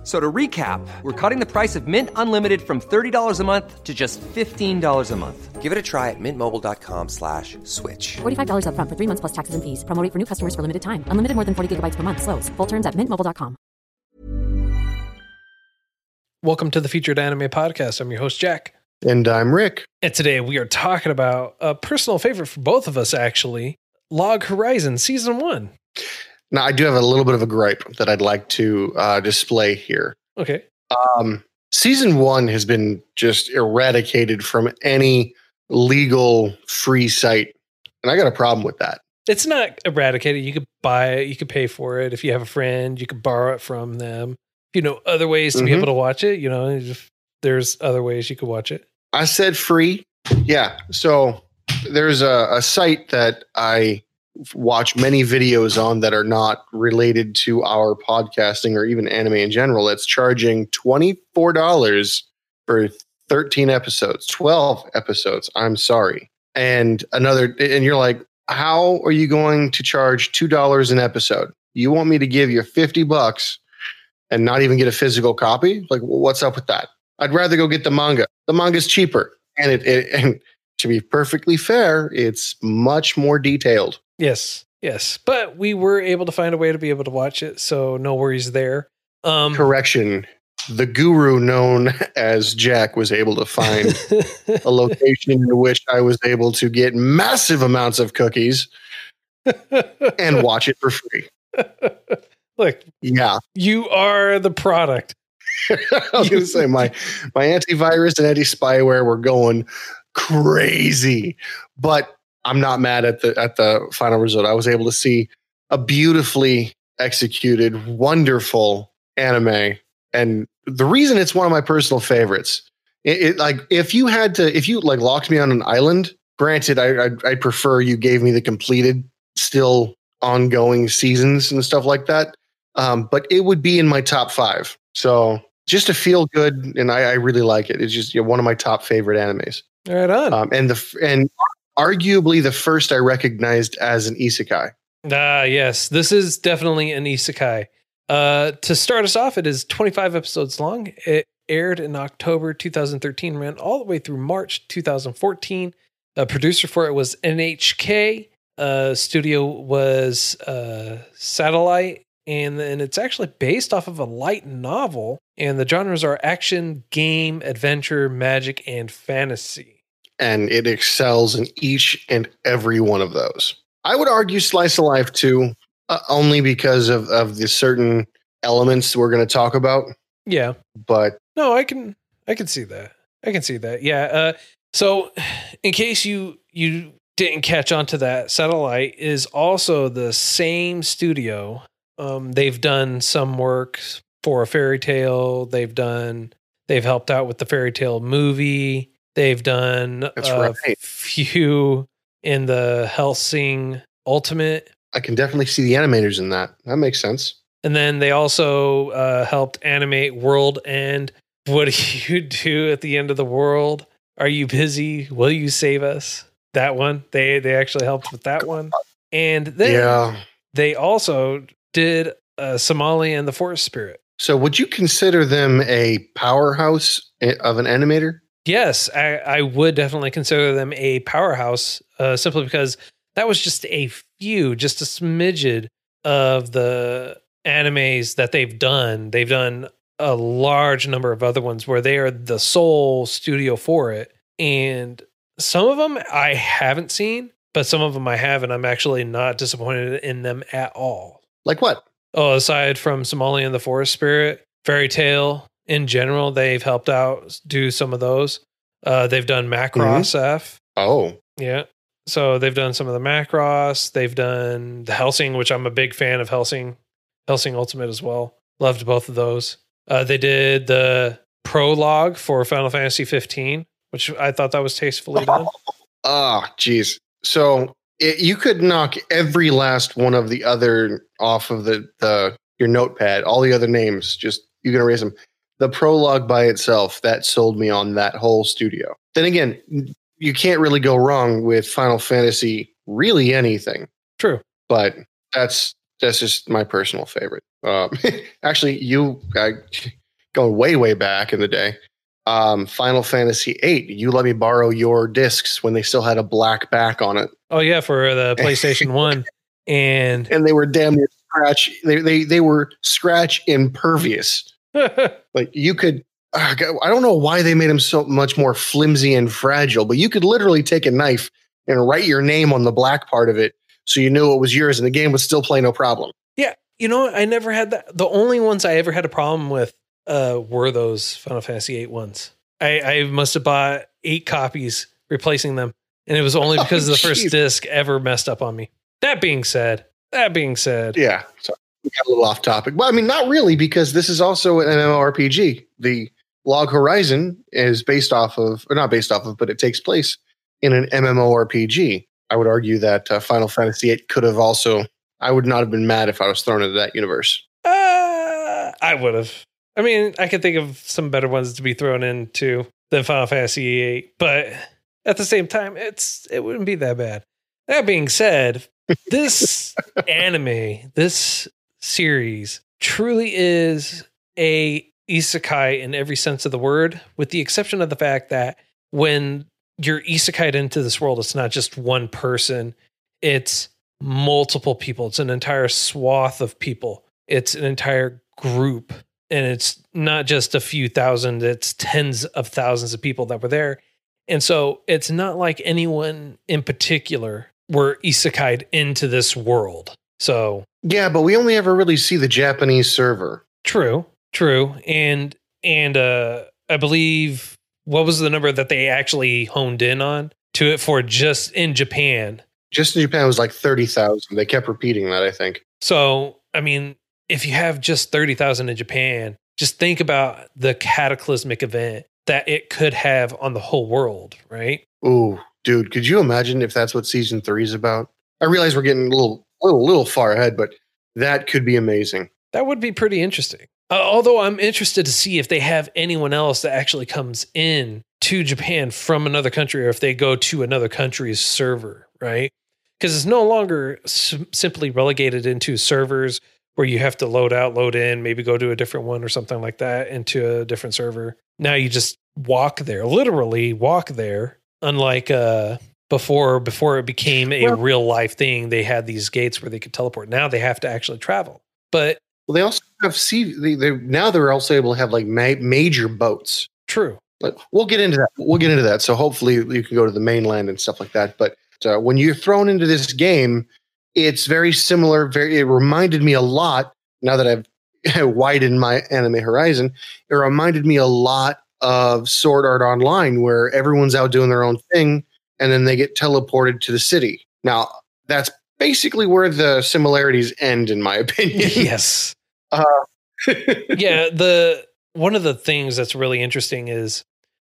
F- So to recap, we're cutting the price of Mint Unlimited from $30 a month to just $15 a month. Give it a try at mintmobile.com slash switch. $45 upfront for three months plus taxes and fees. Promo rate for new customers for limited time. Unlimited more than 40 gigabytes per month. Slows. Full terms at mintmobile.com. Welcome to the Featured Anime Podcast. I'm your host, Jack. And I'm Rick. And today we are talking about a personal favorite for both of us, actually Log Horizon Season 1. Now, I do have a little bit of a gripe that I'd like to uh, display here. Okay. Um, season one has been just eradicated from any legal free site. And I got a problem with that. It's not eradicated. You could buy it, you could pay for it. If you have a friend, you could borrow it from them. You know, other ways to be Mhm. able to watch it. You know, if there's other ways you could watch it. I said free. Yeah. So there's a, a site that I watch many videos on that are not related to our podcasting or even anime in general. It's charging $24 for 13 episodes, 12 episodes. I'm sorry. And another, and you're like, how are you going to charge $2 an episode? You want me to give you 50 bucks and not even get a physical copy? Like, what's up with that? I'd rather go get the manga. The manga's cheaper. And it, it and to be perfectly fair, it's much more detailed. Yes. Yes. But we were able to find a way to be able to watch it. So no worries there. Um, Correction. The guru known as Jack was able to find a location in which I was able to get massive amounts of cookies and watch it for free. Look, Yeah. you are the product. I was gonna say my my antivirus and anti spyware were going crazy, but I'm not mad at the at the final result. I was able to see a beautifully executed, wonderful anime, and the reason it's one of my personal favorites. It, it like if you had to if you like locked me on an island. Granted, I I'd, I'd prefer you gave me the completed, still ongoing seasons and stuff like that. Um, but it would be in my top five. So just to feel good, and I, I really like it. It's just you know, one of my top favorite animes, Right on. um, and the and arguably the first I recognized as an isekai. Ah, yes. This is definitely an isekai. Uh, to start us off, it is 25 episodes long. It aired in October 2013, ran all the way through March 2014. A producer for it was NHK. Uh, studio was uh, Satelight. And then it's actually based off of a light novel. And the genres are action, game, adventure, magic, and fantasy. And it excels in each and every one of those. I would argue slice of life too, uh, only because of of the certain elements we're going to talk about. Yeah. But No, I can I can see that. I can see that. Yeah. Uh so in case you you didn't catch on to that, Satelight is also the same studio. Um they've done some work for a Fairy Tail. They've done they've helped out with the Fairy Tail movie. They've done That's a right. few in the Hellsing Ultimate I can definitely see the animators in that. That makes sense. and then they also uh, helped animate World End. What do you do at the end of the world? Are you busy? Will you save us? That one. They they actually helped with that one. And then yeah. they also did uh, Somali and the Forest Spirit. So would you consider them a powerhouse of an animator? Yes, I, I would definitely consider them a powerhouse uh, simply because that was just a few, just a smidgen of the animes that they've done. They've done a large number of other ones where they are the sole studio for it. And some of them I haven't seen, but some of them I have, and I'm actually not disappointed in them at all. Like what? Oh, aside from Somali and the Forest Spirit, Fairy Tail in general, they've helped out do some of those. Uh, they've done Macross F. Oh, Yeah. So they've done some of the Macross. They've done the Hellsing, which I'm a big fan of Hellsing, Hellsing Ultimate as well. Loved both of those. Uh, they did the prologue for Final Fantasy 15, which I thought that was tastefully done. ah, jeez. So it, you could knock every last one of the other off of the the your notepad, all the other names, just you can erase them. The prologue by itself that sold me on that whole studio. Then again, you can't really go wrong with Final Fantasy, really anything. True. But that's that's just my personal favorite. Um, actually, you I, going way way back in the day. Um, Final Fantasy VIII. You let me borrow your discs when they still had a black back on it, Oh yeah, for the PlayStation One, and and they were damn near scratch. They they they were scratch impervious. Like you could. I don't know why they made them so much more flimsy and fragile, but you could literally take a knife and write your name on the black part of it, so you knew it was yours, and the game would still play no problem. yeah, you know. I never had that. The only ones I ever had a problem with uh, were those Final Fantasy VIII ones. I, I must have bought eight copies replacing them, and it was only Oh, because the first disc ever messed up on me. That being said, that being said, Yeah. So we got a little off topic. Well, I mean, not really, because this is also an MMORPG. The Log Horizon is based off of, or not based off of, but it takes place in an MMORPG. I would argue that uh, Final Fantasy VIII could have also, I would not have been mad if I was thrown into that universe. Uh, I would have. I mean, I could think of some better ones to be thrown into than Final Fantasy VIII, but at the same time, it's it wouldn't be that bad. That being said, this anime, this series, truly is a isekai in every sense of the word, with the exception of the fact that when you're isekai'd into this world, it's not just one person; it's multiple people. It's an entire swath of people. It's an entire group. And it's not just a few thousand, it's tens of thousands of people that were there. And so it's not like anyone in particular were isekai'd into this world. So Yeah, but we only ever really see the Japanese server. true, true. And and uh I believe what was the number that they actually honed in on to it for just in Japan? Just in Japan, was like 30,000. They kept repeating that, I think. So, I mean, if you have just 30,000 in Japan, just think about the cataclysmic event that it could have on the whole world, right? Ooh, dude, could you imagine if that's what season three is about? I realize we're getting a little, little, little far ahead, but that could be amazing. That would be pretty interesting. Uh, although I'm interested to see if they have anyone else that actually comes in to Japan from another country or if they go to another country's server, right? Because it's no longer simply relegated into servers where you have to load out, load in, maybe go to a different one or something like that into a different server. Now you just walk there, literally walk there. Unlike uh, before, before it became a Well- real life thing, they had these gates where they could teleport. Now they have to actually travel. But Well, they also have sea. They, they now they're also able to have like ma- major boats. true. But we'll get into that. We'll get into that. So hopefully you can go to the mainland and stuff like that. But uh, when you're thrown into this game, it's very similar. Very, it reminded me a lot. Now that I've widened my anime horizon, it reminded me a lot of Sword Art Online, where everyone's out doing their own thing, and then they get teleported to the city. Now that's basically where the similarities end, in my opinion. yes. Uh, yeah, the one of the things that's really interesting is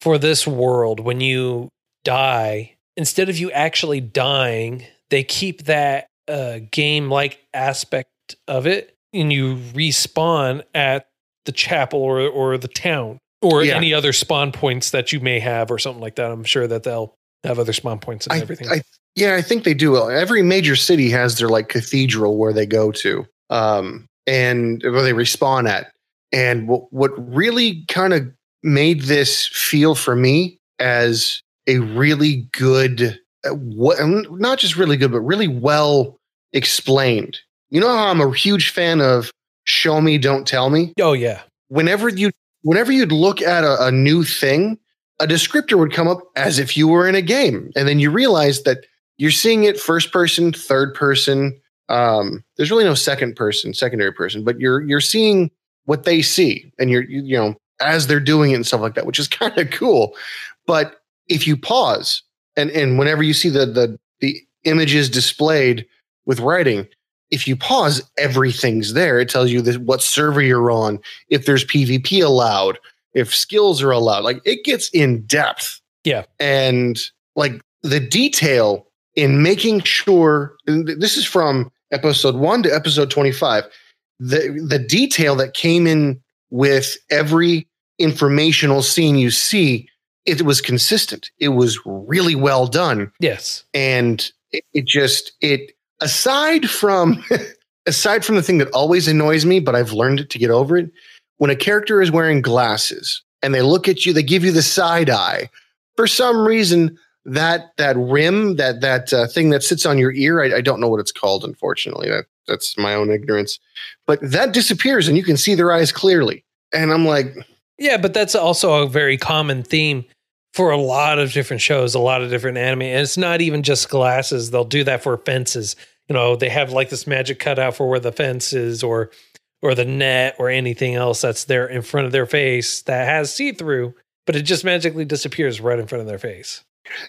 for this world when you die, instead of you actually dying, they keep that uh, game like aspect of it and you respawn at the chapel or or the town or Yeah. any other spawn points that you may have or something like that. I'm sure that they'll have other spawn points and I, everything. I, yeah, I think they do. Every major city has their like cathedral where they go to, um, and where they respawn at. And what what really kind of made this feel for me as a really good, uh, what not just really good, but really well explained. You know how I'm a huge fan of show me, don't tell me oh yeah. whenever you whenever you'd look at a, a new thing, a descriptor would come up as if you were in a game, and then you realize that you're seeing it first person, third person. Um, there's really no second person, secondary person, but you're you're seeing what they see, and you're you, you know as they're doing it and stuff like that, which is kind of cool. But if you pause and and whenever you see the the the images displayed with writing, if you pause, everything's there. It tells you this, what server you're on, if there's PvP allowed, if skills are allowed. Like it gets in depth. Yeah. And like the detail in making sure, this is from episode one to episode 25, the the detail that came in with every informational scene you see, it was consistent. It was really well done Yes. and it, it just it aside from aside from the thing that always annoys me but i've learned to get over it when a character is wearing glasses and they look at you they give you the side eye for some reason that that rim that that uh, thing that sits on your ear I, I don't know what it's called unfortunately that that's my own ignorance but that disappears and you can see their eyes clearly and i'm like Yeah, but that's also a very common theme for a lot of different shows, a lot of different anime. And it's not even just glasses. They'll do that for fences. You know, they have like this magic cutout for where the fence is or or the net or anything else that's there in front of their face that has see-through, but it just magically disappears right in front of their face.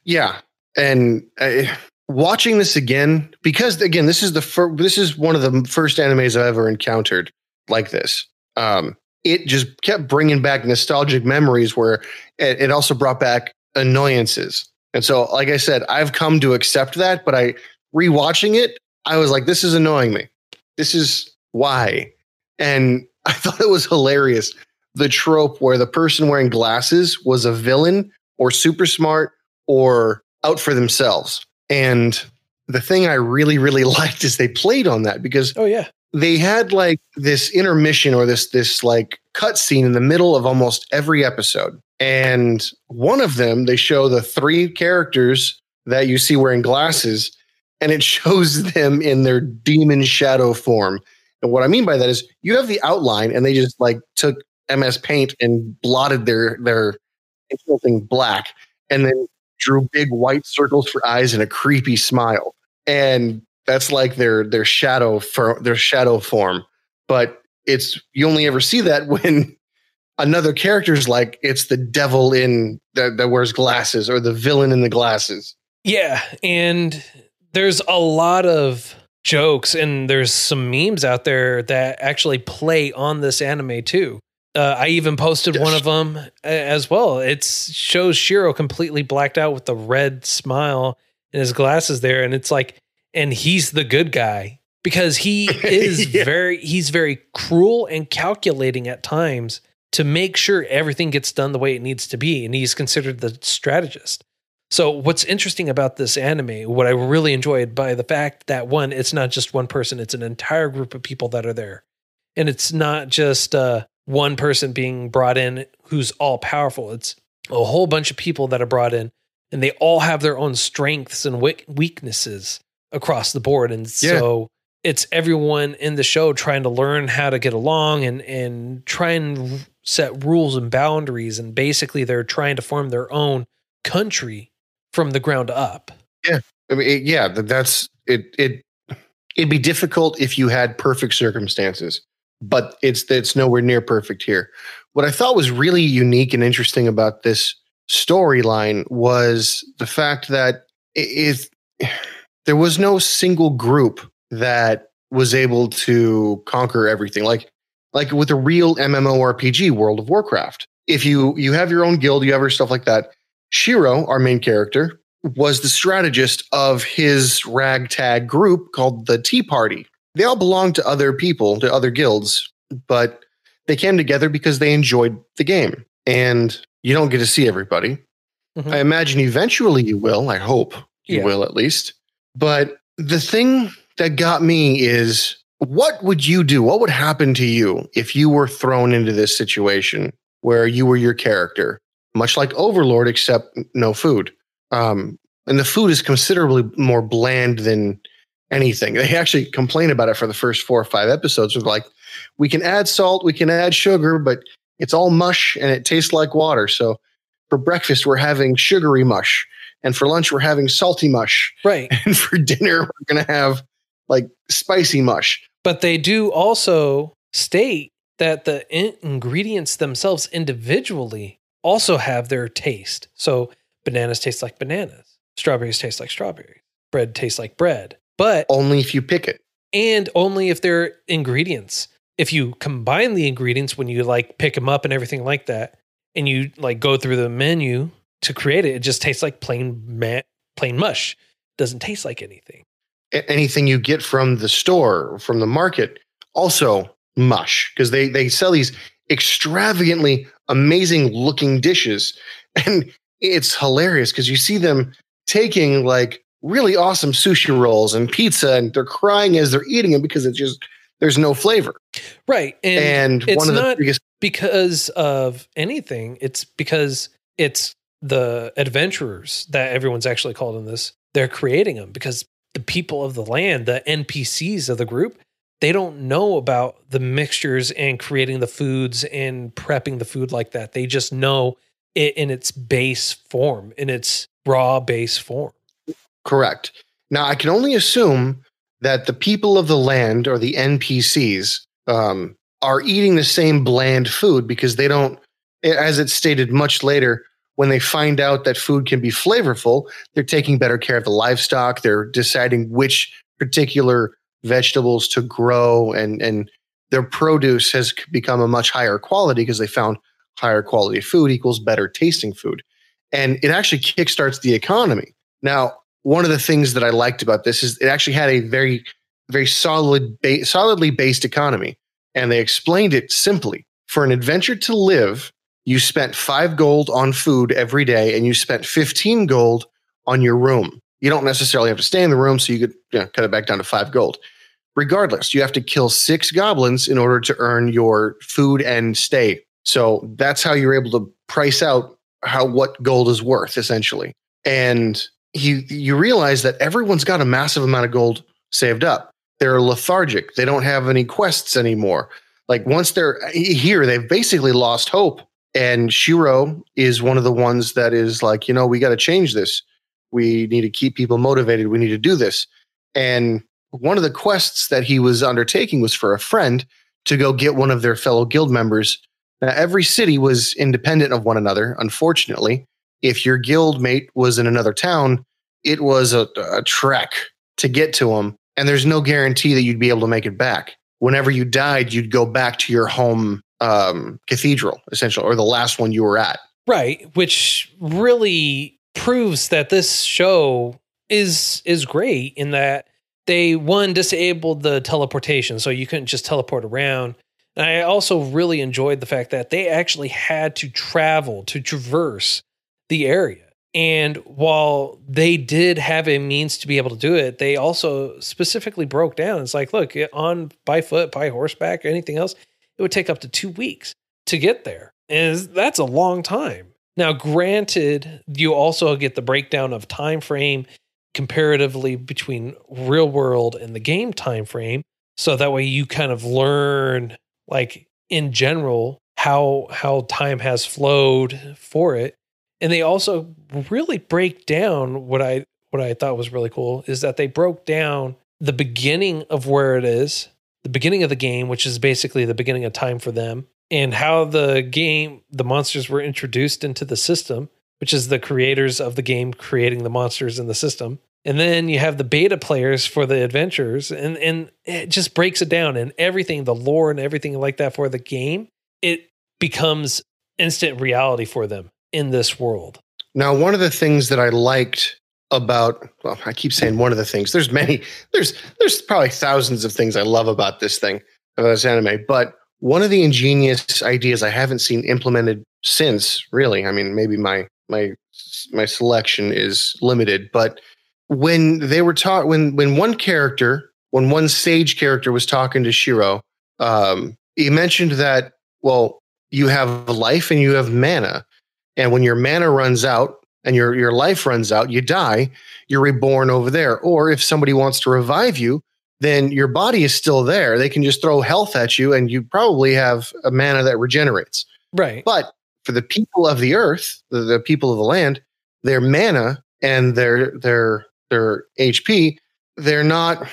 Yeah, and uh, watching this again because again, this is the fir- this is one of the first animes I've ever encountered like this. Um, it just kept bringing back nostalgic memories where it, it also brought back annoyances. And so, like I said, I've come to accept that, but I rewatching it, I was like, this is annoying me. This is why. And I thought it was hilarious. The trope where the person wearing glasses was a villain or super smart or out for themselves. And the thing I really, really liked is they played on that because Oh yeah. they had like this intermission or this this like cut scene in the middle of almost every episode. And one of them, they show the three characters that you see wearing glasses, and it shows them in their demon shadow form. And what I mean by that is you have the outline, and they just like took MS Paint and blotted their their thing black, and then drew big white circles for eyes and a creepy smile. And that's like their their shadow for their shadow form. But it's you only ever see that when another character's like it's the devil in that, that wears glasses or the villain in the glasses. Yeah, and there's a lot of jokes and there's some memes out there that actually play on this anime too. Uh, I even posted one of them as well. It shows Shiroe completely blacked out with the red smile and his glasses there, and it's like, and he's the good guy because he is Yeah. very, he's very cruel and calculating at times to make sure everything gets done the way it needs to be, and he's considered the strategist. So what's interesting about this anime, what I really enjoyed by the fact that one, it's not just one person, it's an entire group of people that are there. And it's not just uh, one person being brought in who's all powerful. It's a whole bunch of people that are brought in and they all have their own strengths and weaknesses across the board. And so it's everyone in the show trying to learn how to get along and, and try and set rules and boundaries. And basically they're trying to form their own country from the ground up. Yeah. I mean, it, yeah, that's it. It it'd be difficult if you had perfect circumstances, but it's it's nowhere near perfect here. What I thought was really unique and interesting about this storyline was the fact that it there was no single group that was able to conquer everything. Like like with a real MMORPG, World of Warcraft. If you you have your own guild, you have your stuff like that. Shiroe, our main character, was the strategist of his ragtag group called the Tea Party. They all belonged to other people, to other guilds, but they came together because they enjoyed the game. And you don't get to see everybody. Mhm. I imagine eventually you will. I hope you Yeah. will at least. But the thing that got me is what would you do? What would happen to you if you were thrown into this situation where you were your character, much like Overlord, except no food? Um, and the food is considerably more bland than anything. They actually complain about it for the first four or five episodes. Of like, we can add salt, we can add sugar, but it's all mush and it tastes like water. So for breakfast, we're having sugary mush, and for lunch, we're having salty mush, Right. and for dinner, we're gonna have like spicy mush. But they do also state that the in- ingredients themselves individually also have their taste. So bananas taste like bananas, strawberries taste like strawberries, bread tastes like bread, but Only if you pick it. and only if they're ingredients. If you combine the ingredients when you like pick them up and everything like that, and you like go through the menu to create it, it just tastes like plain ma- plain mush. Doesn't taste like anything. Anything you get from the store, from the market, also mush because they they sell these extravagantly amazing looking dishes and it's hilarious because you see them taking like really awesome sushi rolls and pizza and they're crying as they're eating it because it's just there's no flavor Right. And, and, it's one of the not biggest because of anything. It's because it's the adventurers that everyone's actually called in this. They're creating them because the people of the land, the NPCs of the group, they don't know about the mixtures and creating the foods and prepping the food like that. They just know it in its base form, in its raw base form. Correct. Now, I can only assume that the people of the land or the NPCs um, are eating the same bland food because they don't, as it's stated much later, when they find out that food can be flavorful, they're taking better care of the livestock. They're deciding which particular vegetables to grow, and and their produce has become a much higher quality because they found higher quality food equals better tasting food, and it actually kickstarts the economy. Now, one of the things that I liked about this is it actually had a very, very solid, ba- solidly based economy, and they explained it simply. For an adventure to live, you spent five gold on food every day, and you spent fifteen gold on your room. You don't necessarily have to stay in the room, so you could you know, cut it back down to five gold. Regardless, you have to kill six goblins in order to earn your food and stay. So that's how you're able to price out how what gold is worth, essentially. And you you realize that everyone's got a massive amount of gold saved up. They're lethargic. They don't have any quests anymore. Like once they're here, they've basically lost hope. And Shiroe is one of the ones that is like, you know, we got to change this. We need to keep people motivated. We need to do this. And one of the quests that he was undertaking was for a friend to go get one of their fellow guild members. Now, every city was independent of one another, unfortunately. If your guild mate was in another town, it was a, a trek to get to him. And there's no guarantee that you'd be able to make it back. Whenever you died, you'd go back to your home um, cathedral, essentially, or the last one you were at. Right, which really proves that this show is is great in that they one disabled the teleportation so you couldn't just teleport around. And I also really enjoyed the fact that they actually had to travel to traverse the area. And while they did have a means to be able to do it, they also specifically broke down. It's like, look, on by foot, by horseback, or anything else, it would take up to two weeks to get there. And that's a long time. Now, granted, you also get the breakdown of time frame comparatively between real world and the game time frame. So that way you kind of learn like in general how how time has flowed for it. And they also really break down what I what I thought was really cool is that they broke down the beginning of where it is, the beginning of the game, which is basically the beginning of time for them, and how the game, the monsters were introduced into the system, which is the creators of the game creating the monsters in the system. And then you have the beta players for the adventures, and, and it just breaks it down and everything, the lore and everything like that for the game, it becomes instant reality for them in this world. Now, one of the things that I liked about well, I keep saying one of the things. There's many. There's there's probably thousands of things I love about this thing, about this anime. But one of the ingenious ideas I haven't seen implemented since, really. I mean, maybe my my my selection is limited, but when they were taught when when one character when one sage character was talking to Shiroe, um, he mentioned that well, you have life and you have mana, and when your mana runs out and your your life runs out, you die. You're reborn over there, or if somebody wants to revive you, then your body is still there. They can just throw health at you, and you probably have a mana that regenerates. Right. But for the people of the earth, the, the people of the land, their mana and their their their HP, they're not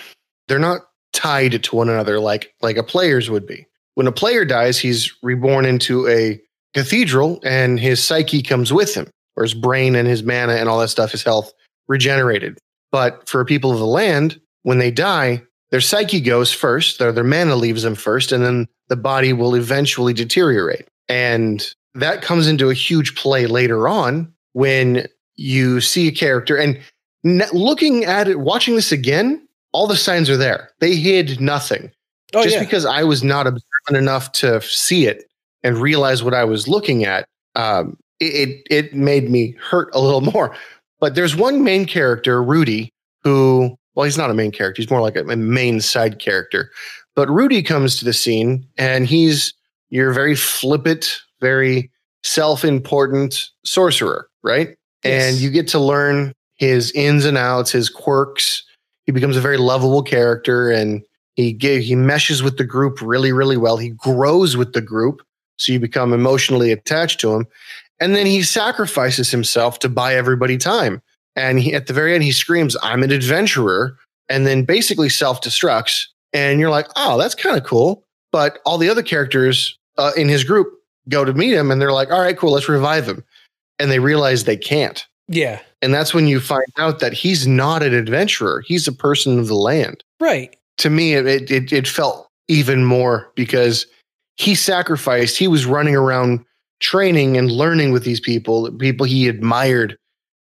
they're not tied to one another like like a player's would be. When a player dies, he's reborn into a cathedral and his psyche comes with him, or his brain and his mana and all that stuff, his health regenerated. But for people of the land, when they die, their psyche goes first, their, their mana leaves them first, and then the body will eventually deteriorate. And that comes into a huge play later on when you see a character and looking at it, watching this again, all the signs are there. They hid nothing. Oh, Just yeah. because I was not observant enough to see it and realize what I was looking at, um, it, it it made me hurt a little more. But there's one main character, Rudy, who well, he's not a main character. He's more like a, a main side character. But Rudy comes to the scene, and he's your very flippant, very self-important sorcerer, right? Yes. And you get to learn his ins and outs, his quirks. He becomes a very lovable character, and he ge- he meshes with the group really, really well. He grows with the group, so you become emotionally attached to him. And then he sacrifices himself to buy everybody time. And he, at the very end, he screams, "I'm an adventurer," and then basically self-destructs. And you're like, "Oh, that's kind of cool." But all the other characters uh, in his group go to meet him, and they're like, "All right, cool, let's revive him." And they realize they can't. Yeah. And that's when you find out that he's not an adventurer. He's a person of the land. Right. To me, it, it, it felt even more because he sacrificed, he was running around training and learning with these people, people he admired.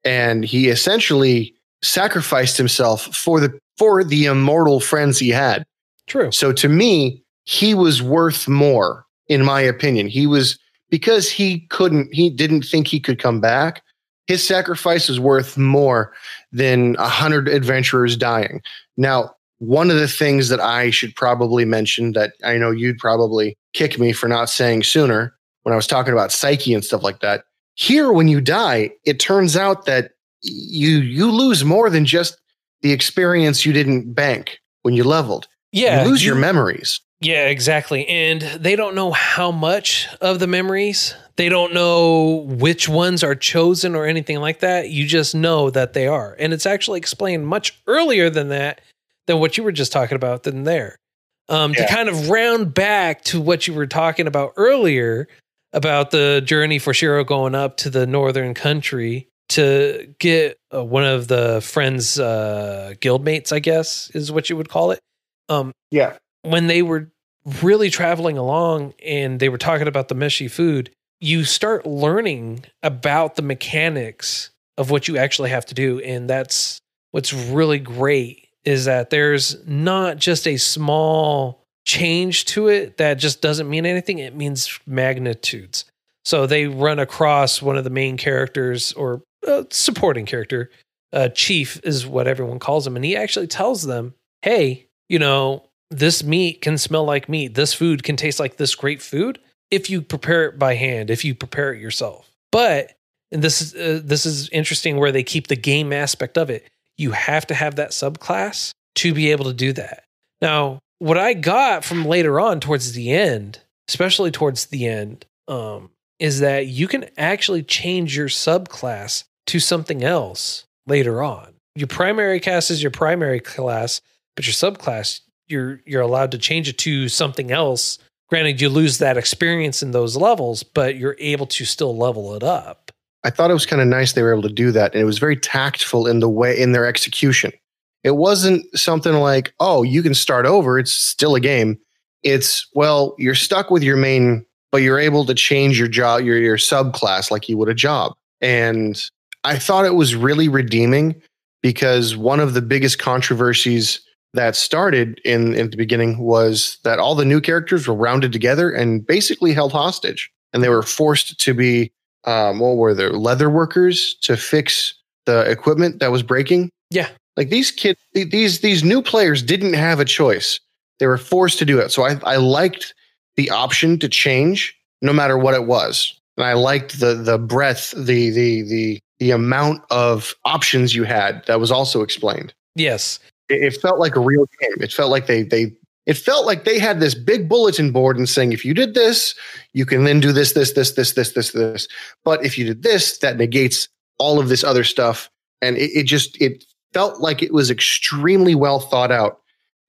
And he essentially sacrificed himself for the for the immortal friends he had. True. So to me, he was worth more, in my opinion. He was because he couldn't, he didn't think he could come back. His sacrifice is worth more than a hundred adventurers dying. Now, one of the things that I should probably mention that I know you'd probably kick me for not saying sooner when I was talking about psyche and stuff like that. Here, when you die, it turns out that you you lose more than just the experience you didn't bank when you leveled. Yeah. you lose you- your memories. Yeah, exactly. And they don't know how much of the memories. They don't know which ones are chosen or anything like that. You just know that they are. And it's actually explained much earlier than that, than what you were just talking about, than there. Um, To kind of round back to what you were talking about earlier about the journey for Shiroe going up to the northern country to get uh, one of the friends' uh, guildmates, I guess is what you would call it. Um, Yeah. When they were really traveling along and they were talking about the meshy food, you start learning about the mechanics of what you actually have to do. And that's what's really great is that there's not just a small change to it that just doesn't mean anything, it means magnitudes. So they run across one of the main characters or uh, supporting character, uh, Chief is what everyone calls him. And he actually tells them, hey, you know, this meat can smell like meat. This food can taste like this great food if you prepare it by hand, if you prepare it yourself. But and this is uh, this is interesting where they keep the game aspect of it. You have to have that subclass to be able to do that. Now, what I got from later on towards the end, especially towards the end, um, is that you can actually change your subclass to something else later on. Your primary class is your primary class, but your subclass you're you're allowed to change it to something else. Granted, you lose that experience in those levels, but you're able to still level it up. I thought it was kind of nice they were able to do that, and it was very tactful in the way in their execution. It wasn't something like, "Oh, you can start over; it's still a game." It's well, you're stuck with your main, but you're able to change your job, your your subclass like you would a job. And I thought it was really redeeming because one of the biggest controversies that started in in the beginning was that all the new characters were rounded together and basically held hostage, and they were forced to be um, what were there leather workers to fix the equipment that was breaking. Yeah. like these kids, these these new players didn't have a choice; they were forced to do it. So I I liked the option to change no matter what it was, and I liked the the breadth, the the the the amount of options you had that was also explained Yes. It, it felt like a real game. It felt like they they it felt like they had this big bulletin board and saying if you did this, you can then do this, this, this, this, this, this, this. But if you did this, that negates all of this other stuff. And it, it just it felt like it was extremely well thought out.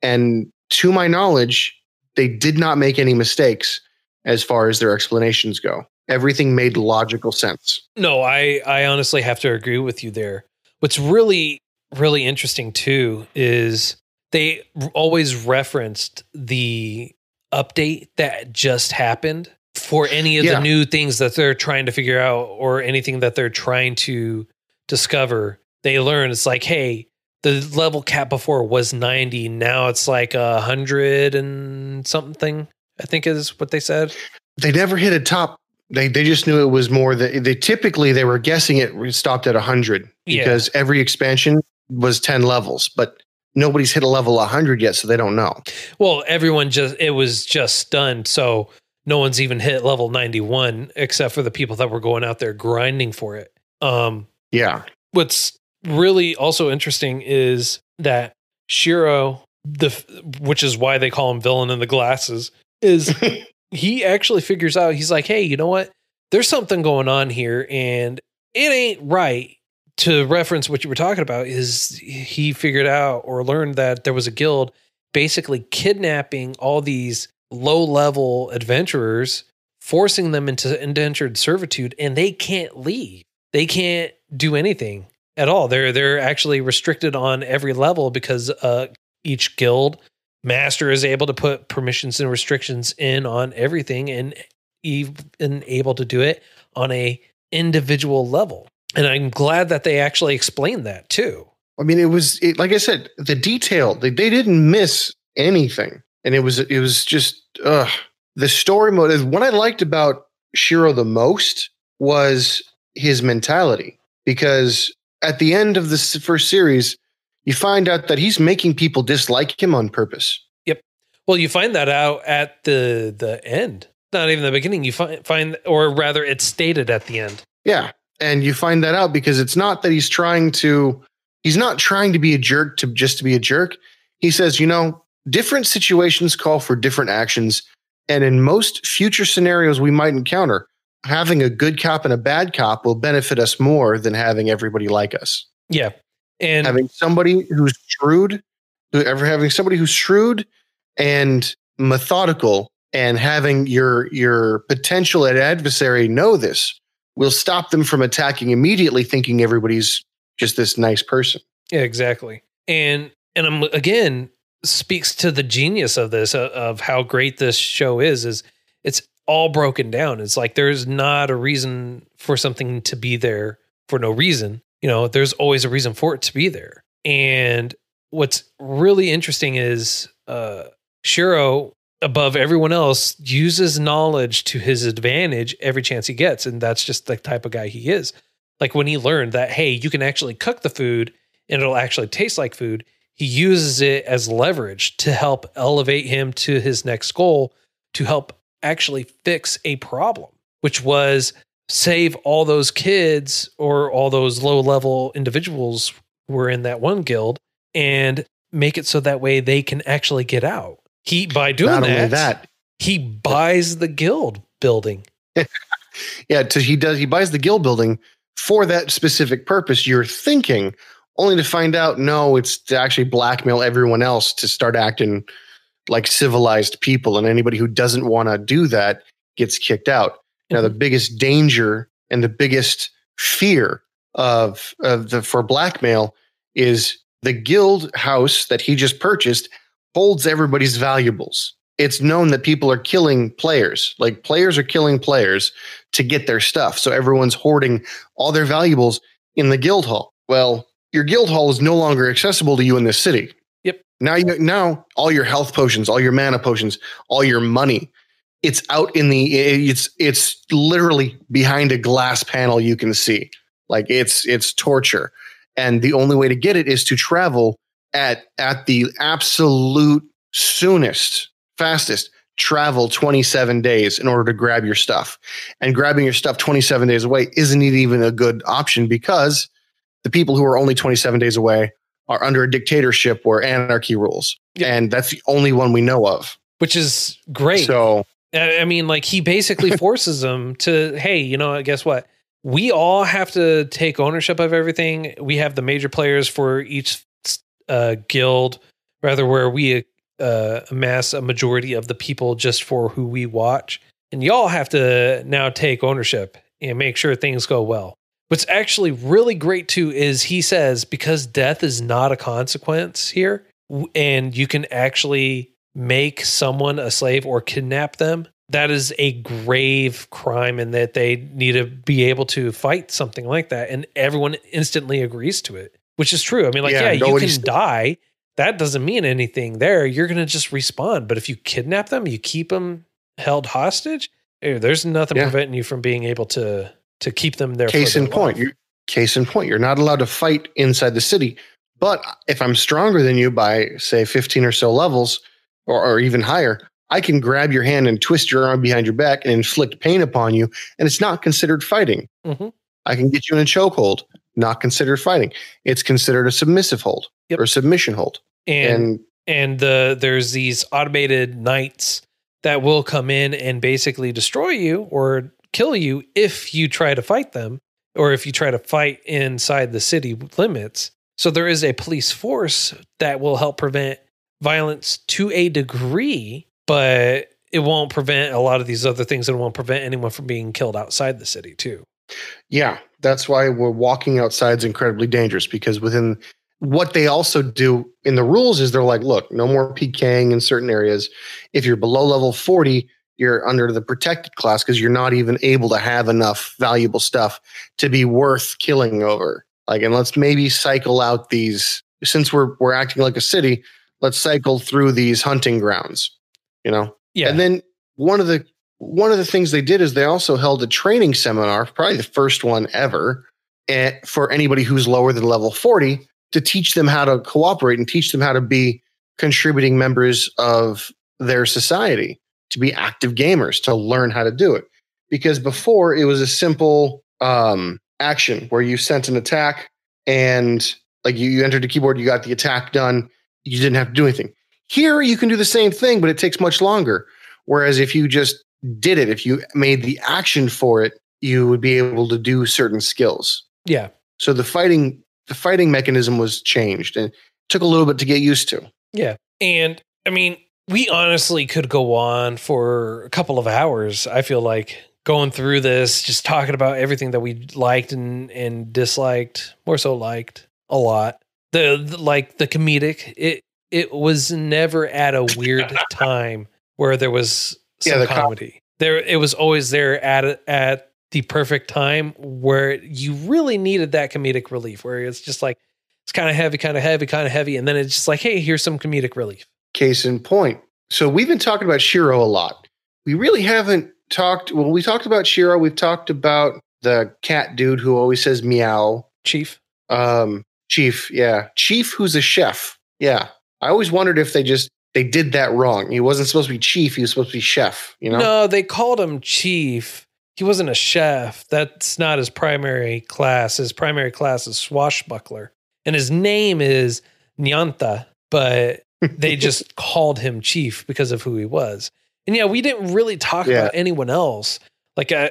And to my knowledge, they did not make any mistakes as far as their explanations go. Everything made logical sense. No, I I honestly have to agree with you there. What's really really interesting too is they always referenced the update that just happened for any of Yeah. the new things that they're trying to figure out or anything that they're trying to discover. They learn it's like, hey, the level cap before was 90, now it's like a hundred and something. I think is what they said. They never hit a top. They they just knew it was more that they typically they were guessing it stopped at 100 Yeah. because every expansion was 10 levels, but nobody's hit a level 100 yet, so they don't know. Well, everyone just it was just stunned, so no one's even hit level 91 except for the people that were going out there grinding for it. Um Yeah. what's really also interesting is that Shiroe the which is why they call him villain in the glasses is he actually figures out he's like, "Hey, you know what? There's something going on here and it ain't right." To reference what you were talking about is he figured out or learned that there was a guild basically kidnapping all these low-level adventurers, forcing them into indentured servitude and they can't leave. They can't do anything at all. They're they're actually restricted on every level because uh each guild master is able to put permissions and restrictions in on everything and even able to do it on a individual level. And I'm glad that they actually explained that too. I mean, it was it, like I said, the detail. They, they didn't miss anything, and it was it was just ugh. the story mode. What I liked about Shiroe the most was his mentality, because at the end of this first series, you find out that he's making people dislike him on purpose. Yep. Well, you find that out at the the end. Not even the beginning. You find find or rather it's stated at the end. Yeah. And you find that out because it's not that he's trying to he's not trying to be a jerk to just to be a jerk. He says, you know, different situations call for different actions. And in most future scenarios we might encounter, having a good cop and a bad cop will benefit us more than having everybody like us. Yeah. And having somebody who's shrewd, ever having somebody who's shrewd and methodical and having your your potential adversary know this will stop them from attacking immediately thinking everybody's just this nice person. Yeah, exactly. And and I'm again speaks to the genius of this uh, of how great this show is is it's all broken down. It's like there's not a reason for something to be there for no reason. You know, there's always a reason for it to be there. And what's really interesting is uh Shiroe above everyone else uses knowledge to his advantage every chance he gets and that's just the type of guy he is. Like when he learned that hey, you can actually cook the food and it'll actually taste like food, he uses it as leverage to help elevate him to his next goal to help actually fix a problem, which was save all those kids or all those low level individuals who were in that one guild and make it so that way they can actually get out. He by doing not that, that, he buys the guild building. yeah, to, he does he buys the guild building for that specific purpose. You're thinking only to find out no, it's to actually blackmail everyone else to start acting like civilized people, and anybody who doesn't want to do that gets kicked out. Now, the mm-hmm. biggest danger and the biggest fear of of the for blackmail is the guild house that he just purchased holds everybody's valuables. It's known that people are killing players, like players are killing players to get their stuff. So everyone's hoarding all their valuables in the guild hall. Well, your guild hall is no longer accessible to you in this city. Yep. Now you now all your health potions, all your mana potions, all your money, it's out in the it's it's literally behind a glass panel you can see. Like it's it's torture. And the only way to get it is to travel at at the absolute soonest, fastest travel 27 days in order to grab your stuff. And grabbing your stuff 27 days away isn't even a good option because the people who are only 27 days away are under a dictatorship where anarchy rules. And that's the only one we know of. Which is great. So I I mean, like he basically forces them to, hey, you know, guess what? We all have to take ownership of everything. We have the major players for each uh, guild, rather where we uh, amass a majority of the people just for who we watch, and y'all have to now take ownership and make sure things go well. What's actually really great too is he says because death is not a consequence here, and you can actually make someone a slave or kidnap them, that is a grave crime and that they need to be able to fight something like that. And everyone instantly agrees to it, which is true. I mean, like, Yeah, yeah, you can die. That doesn't mean anything there. You're going to just respawn. But if you kidnap them, you keep them held hostage, eh, there's nothing Yeah. preventing you from being able to to keep them there. case in point you case in point you're not allowed to fight inside the city but if i'm stronger than you by say 15 or so levels or, or even higher i can grab your hand and twist your arm behind your back and inflict pain upon you and it's not considered fighting Mhm. i can get you in a chokehold not considered fighting it's considered a submissive hold Yep. or submission hold and and and the there's these automated knights that will come in and basically destroy you or kill you if you try to fight them or if you try to fight inside the city limits. So there is a police force that will help prevent violence to a degree, but it won't prevent a lot of these other things and it won't prevent anyone from being killed outside the city too. Yeah, that's why we're walking outside is incredibly dangerous because within what they also do in the rules is they're like, look, no more PKing in certain areas. If you're below level 40, you're under the protected class because you're not even able to have enough valuable stuff to be worth killing over. Like, and let's maybe cycle out these since we're we're acting like a city, let's cycle through these hunting grounds, you know? Yeah. And then one of the one of the things they did is they also held a training seminar, probably the first one ever, eh, for anybody who's lower than level 40 to teach them how to cooperate and teach them how to be contributing members of their society, to be active gamers, to learn how to do it. Because before it was a simple um, action where you sent an attack and like you, you entered the keyboard, you got the attack done, you didn't have to do anything. Here you can do the same thing, but it takes much longer. Whereas if you just did it, if you made the action for it, you would be able to do certain skills. yeah. So the fighting the fighting mechanism was changed and took a little bit to get used to. Yeah. And I mean, we honestly could go on for a couple of hours. I feel like going through this, just talking about everything that we liked and, and disliked, more so liked a lot. The, the like the comedic, it it was never at a weird time where there was Yeah, the com- comedy. there it was always there at at the perfect time where you really needed that comedic relief where it's just like it's kind of heavy, kind of heavy, kind of heavy. And then it's just like, hey, here's some comedic relief. Case in point. So we've been talking about Shiroe a lot. We really haven't talked well, we talked about Shiroe, we've talked about the cat dude who always says meow. Chief. Um Chief, yeah. Chief who's a chef. Yeah. I always wondered if they just they did that wrong. He wasn't supposed to be chief, he was supposed to be chef, you know? No, they called him chief. He wasn't a chef. That's not his primary class. His primary class is swashbuckler. And his name is Nyanta, but they just called him chief because of who he was. And yeah, we didn't really talk Yeah. about anyone else. Like uh,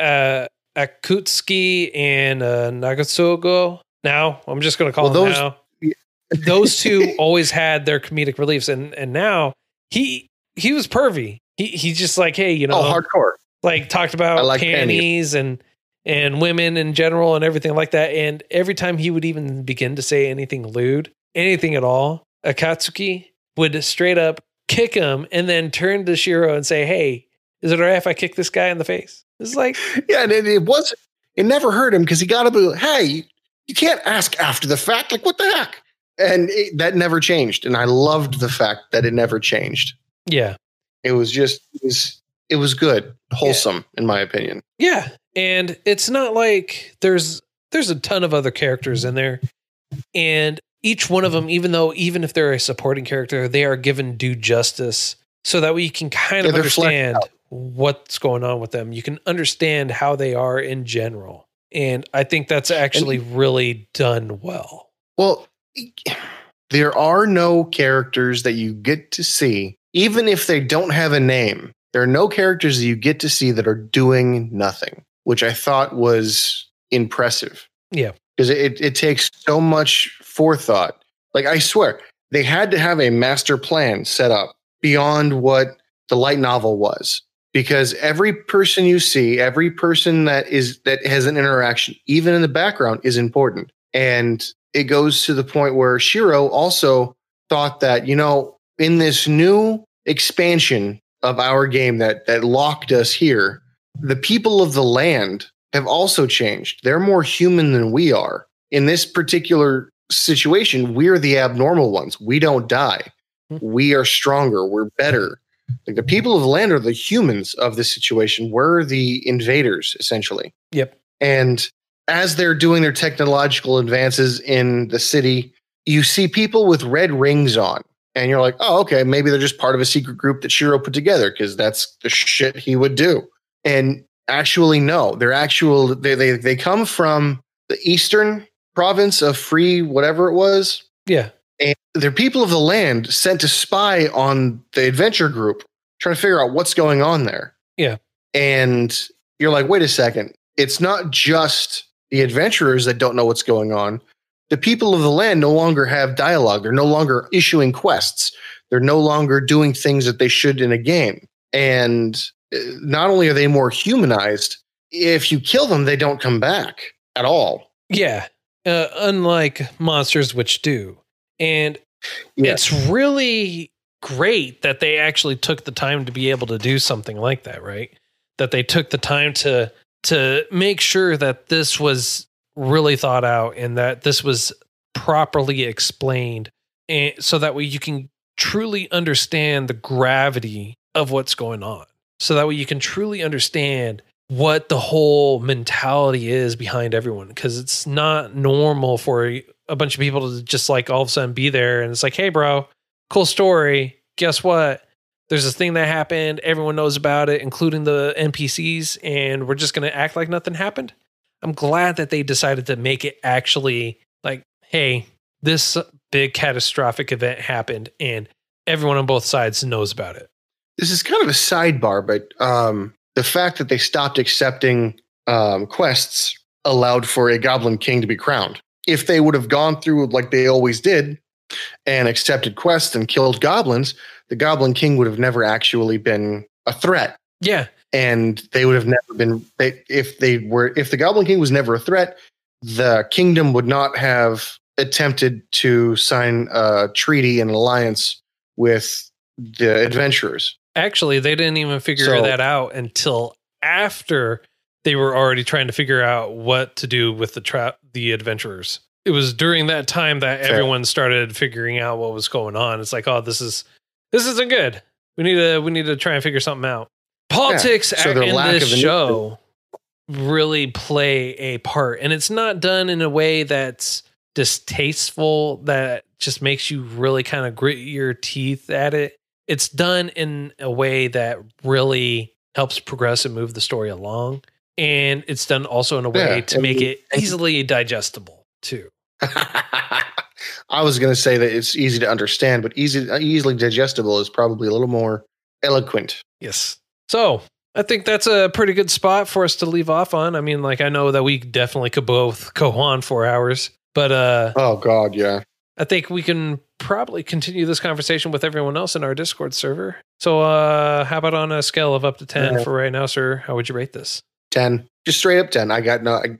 uh, Akatsuki and uh, Naotsugu. Now, I'm just going to call Well, them those- now. Those two always had their comedic reliefs and and now he he was pervy he he's just like hey you oh, know oh, hardcore. like talked about like panties and and women in general and everything like that and every time he would even begin to say anything lewd anything at all akatsuki would straight up kick him and then turn to shiroe and say hey is it all right if i kick this guy in the face it's like Yeah, and it, it was it never hurt him because he got to be hey, you, you can't ask after the fact. Like what the heck? And it, that never changed. And I loved the fact that it never changed. yeah It was just it was it was good, wholesome in my opinion. Yeah, and it's not like there's there's a ton of other characters in there, and each one of them, even though even if they're a supporting character, they are given due justice, so that way you can kind Yeah, of understand what's going on with them. You can understand how they are in general, and I think that's actually really done well. Well, there are no characters that you get to see, even if they don't have a name. There are no characters that you get to see that are doing nothing, which I thought was impressive. Yeah. Because it, it takes so much forethought. Like, I swear, they had to have a master plan set up beyond what the light novel was. Because every person you see, every person that is that has an interaction, even in the background, is important. And it goes to the point where Shiroe also thought that, you know, in this new expansion of our game that that locked us here, the people of the land have also changed. They're more human than we are. In this particular situation, we're the abnormal ones. We don't die. We are stronger. We're better. Like the people of the land are the humans of this situation. We're the invaders, essentially. Yep. And as they're doing their technological advances in the city, you see people with red rings on. And you're like, oh, okay, maybe they're just part of a secret group that Shiroe put together because that's the shit he would do. And actually, no, they're actual, they, they, they come from the eastern province of Free, whatever it was. Yeah. And they're people of the land sent to spy on the adventure group, trying to figure out what's going on there. Yeah. And you're like, wait a second. It's not just the adventurers that don't know what's going on. The people of the land no longer have dialogue. They're no longer issuing quests. They're no longer doing things that they should in a game. And uh, not only are they more humanized, if you kill them, they don't come back at all. Yeah. Uh, unlike monsters, which do. And it's really great that they actually took the time to be able to do something like that, right? That they took the time to to make sure that this was really thought out and that this was properly explained and so that way you can truly understand the gravity of what's going on. So that way you can truly understand what the whole mentality is behind everyone because it's not normal for a bunch of people to just like all of a sudden be there and it's like, hey, bro, cool story. Guess what? There's this thing that happened. Everyone knows about it, including the NPCs, and we're just going to act like nothing happened. I'm glad that they decided to make it actually like, hey, this big catastrophic event happened, and everyone on both sides knows about it. this is kind of a sidebar, but um, the fact that they stopped accepting um, quests allowed for a Goblin King to be crowned. If they would have gone through like they always did and accepted quests and killed goblins, the Goblin King would have never actually been a threat. Yeah, And they would have never been they, if they were if the Goblin King was never a threat, the kingdom would not have attempted to sign a treaty and alliance with the adventurers. Actually, they didn't even figure So- that out until after they were already trying to figure out what to do with the trap the adventurers. It was during that time that Fair. everyone started figuring out what was going on. It's like, oh, this is this isn't good. We need to we need to try and figure something out. Politics So a- in this show really play a part, and it's not done in a way that's distasteful that just makes you really kind of grit your teeth at it it's done in a way that really helps progress and move the story along and it's done also in a way Yeah, to make it easily digestible too I was going to say that it's easy to understand, but easy, easily digestible is probably a little more eloquent. yes so i think that's a pretty good spot for us to leave off on i mean like i know that we definitely could both go on four hours but uh Oh God, yeah. i think we can probably continue this conversation with everyone else in our discord server so uh how about on a scale of up to 10 Yeah. for right now sir how would you rate this Ten, just straight up ten. I got no. I,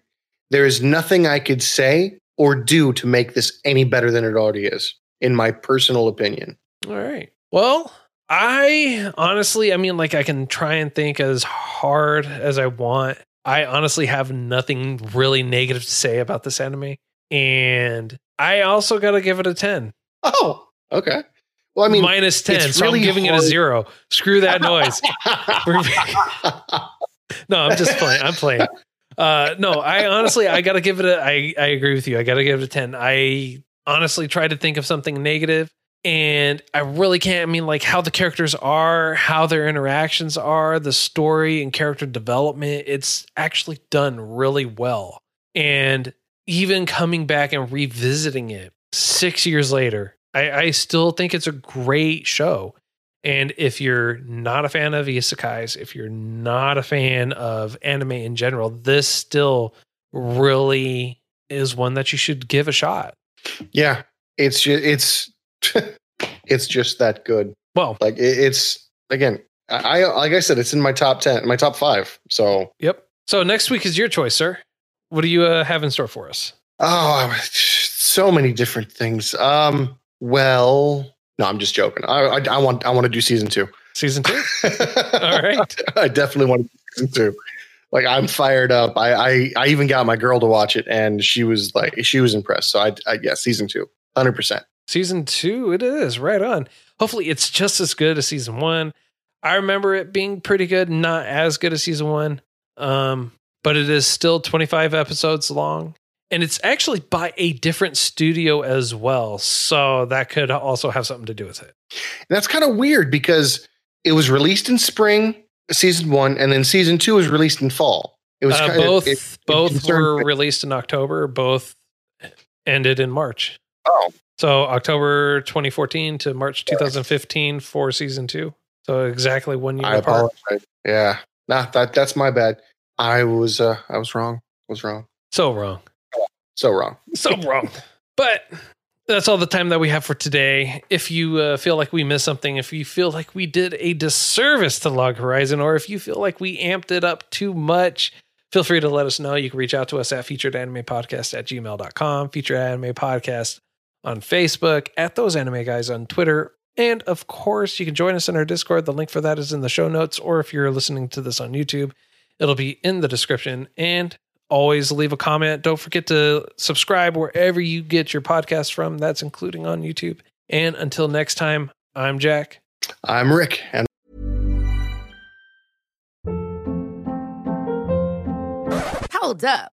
there is nothing I could say or do to make this any better than it already is, in my personal opinion. All right. Well, I honestly, I mean, like, I can try and think as hard as I want. I honestly have nothing really negative to say about this anime. And I also got to give it a 10. Oh, okay. Well, I mean, Minus 10. it's So I'm really giving it a zero. Screw that noise. no, I'm just playing. I'm playing. Uh, no, I honestly, I got to give it a, I, I agree with you. I got to give it a 10. I honestly tried to think of something negative and I really can't. I mean, like how the characters are, how their interactions are, the story and character development, it's actually done really well. And even coming back and revisiting it six years later, I, I still think it's a great show. And if you're not a fan of isekais, if you're not a fan of anime in general, this still really is one that you should give a shot. yeah, it's just it's it's just that good. Well, Like it, it's again, I, I like I said, it's in my top ten, my top five. So yep. So next week is your choice, sir. What do you uh, have in store for us? oh, so many different things. Um, well, no, I'm just joking. I I, I want I want to do season two. Season two? All right. I definitely want to do season two. Like I'm fired up. I, I I even got my girl to watch it, and she was like she was impressed. So I I yeah, season two, hundred percent. Season two, it is right on. Hopefully, it's just as good as season one. I remember it being pretty good, not as good as season one, um, but it is still 25 episodes long. And it's actually by a different studio as well. So that could also have something to do with it. That's kind of weird because it was released in spring, season one, and then season two was released in fall. It was Uh, kind of- both it- it both concerned were released in October, both ended in March. Oh, So October 2014 to March 2015 for season two. So exactly one year I apart. apologize. Yeah, nah, that that's my bad. I was uh, I was wrong. Was wrong. So wrong. So wrong. So wrong. But that's all the time that we have for today. If you uh, feel like we missed something, if you feel like we did a disservice to Log Horizon, or if you feel like we amped it up too much, feel free to let us know. You can reach out to us at featuredanimepodcast at gmail.com, featured anime podcast on Facebook, at those anime guys on Twitter. And of course, you can join us in our Discord. The link for that is in the show notes, or if you're listening to this on YouTube, it'll be in the description. And always leave a comment. Don't forget to subscribe wherever you get your podcast from. That's including on YouTube. And until next time, I'm Jack. I'm Rick, and Hold up.